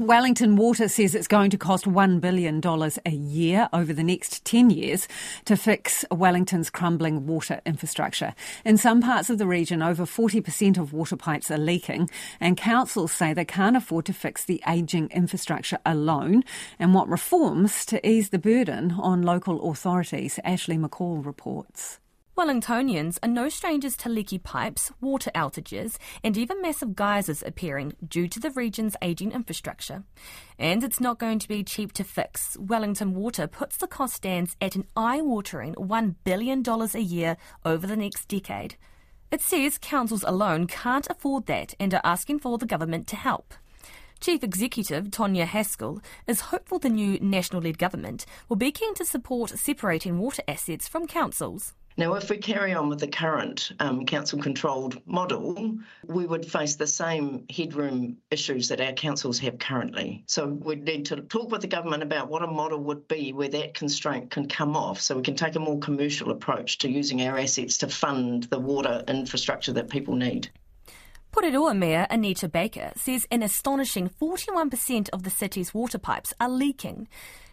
Wellington Water says it's going to cost $1 billion a year over the next 10 years to fix Wellington's crumbling water infrastructure. In some parts of the region, over 40% of water pipes are leaking, and councils say they can't afford to fix the ageing infrastructure alone and want reforms to ease the burden on local authorities. Ashleigh McCaull reports. Wellingtonians are no strangers to leaky pipes, water outages, and even massive geysers appearing due to the region's ageing infrastructure. And it's not going to be cheap to fix. Wellington Water puts the cost stands at an eye watering $1 billion a year over the next decade. It says councils alone can't afford that and are asking for the government to help. Chief Executive Tonia Haskell is hopeful the new national led government will be keen to support separating water assets from councils. Now, if we carry on with the current um, council controlled model, we would face the same headroom issues that our councils have currently. So we'd need to talk with the government about what a model would be where that constraint can come off so we can take a more commercial approach to using our assets to fund the water infrastructure that people need. Porirua Mayor Anita Baker says an astonishing 41% of the city's water pipes are leaking.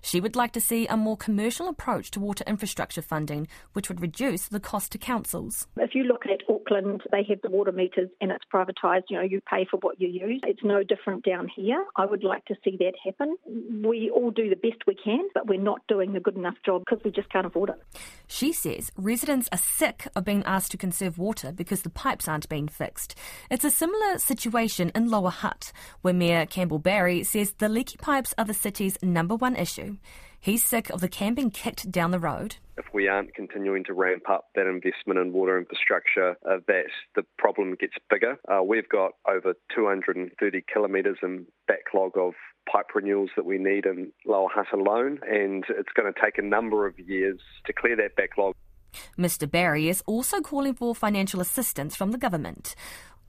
She would like to see a more commercial approach to water infrastructure funding, which would reduce the cost to councils. If you look at Auckland, they have the water meters and it's privatised. You know, you pay for what you use. It's no different down here. I would like to see that happen. We all do the best we can, but we're not doing a good enough job because we just can't afford it. She says residents are sick of being asked to conserve water because the pipes aren't being fixed. It's a similar situation in Lower Hutt, where Mayor Campbell Barry says the leaky pipes are the city's number one issue. He's sick of the can being kicked down the road. If we aren't continuing to ramp up that investment in water infrastructure, uh, that the problem gets bigger. Uh, we've got over 230 kilometres in backlog of pipe renewals that we need in Lower Hutt alone, and it's going to take a number of years to clear that backlog. Mr. Barry is also calling for financial assistance from the government.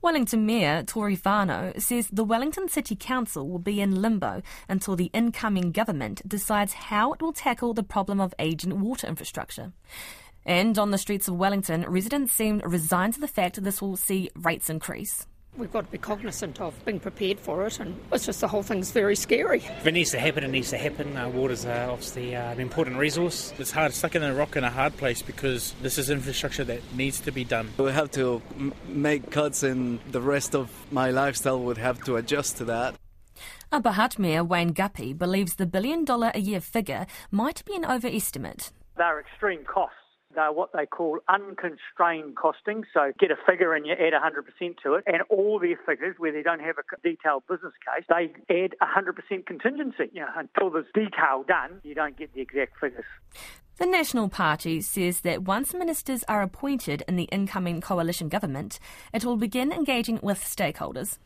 Wellington Mayor Tory Whānau says the Wellington City Council will be in limbo until the incoming government decides how it will tackle the problem of ageing water infrastructure. And on the streets of Wellington, residents seem resigned to the fact this will see rates increase we've got to be cognizant of being prepared for it, and it's just the whole thing's very scary. If it needs to happen, it needs to happen. Uh, water's uh, obviously uh, an important resource. It's hard, stuck in a rock in a hard place because this is infrastructure that needs to be done. We have to m- make cuts, and the rest of my lifestyle would have to adjust to that. Upper Hutt Mayor Wayne Guppy believes the billion dollar a year figure might be an overestimate. They're extreme costs they're what they call unconstrained costing. So get a figure and you add 100% to it. And all their figures, where they don't have a detailed business case, they add 100% contingency. You know, until there's detail done, you don't get the exact figures. The National Party says that once ministers are appointed in the incoming coalition government, it will begin engaging with stakeholders.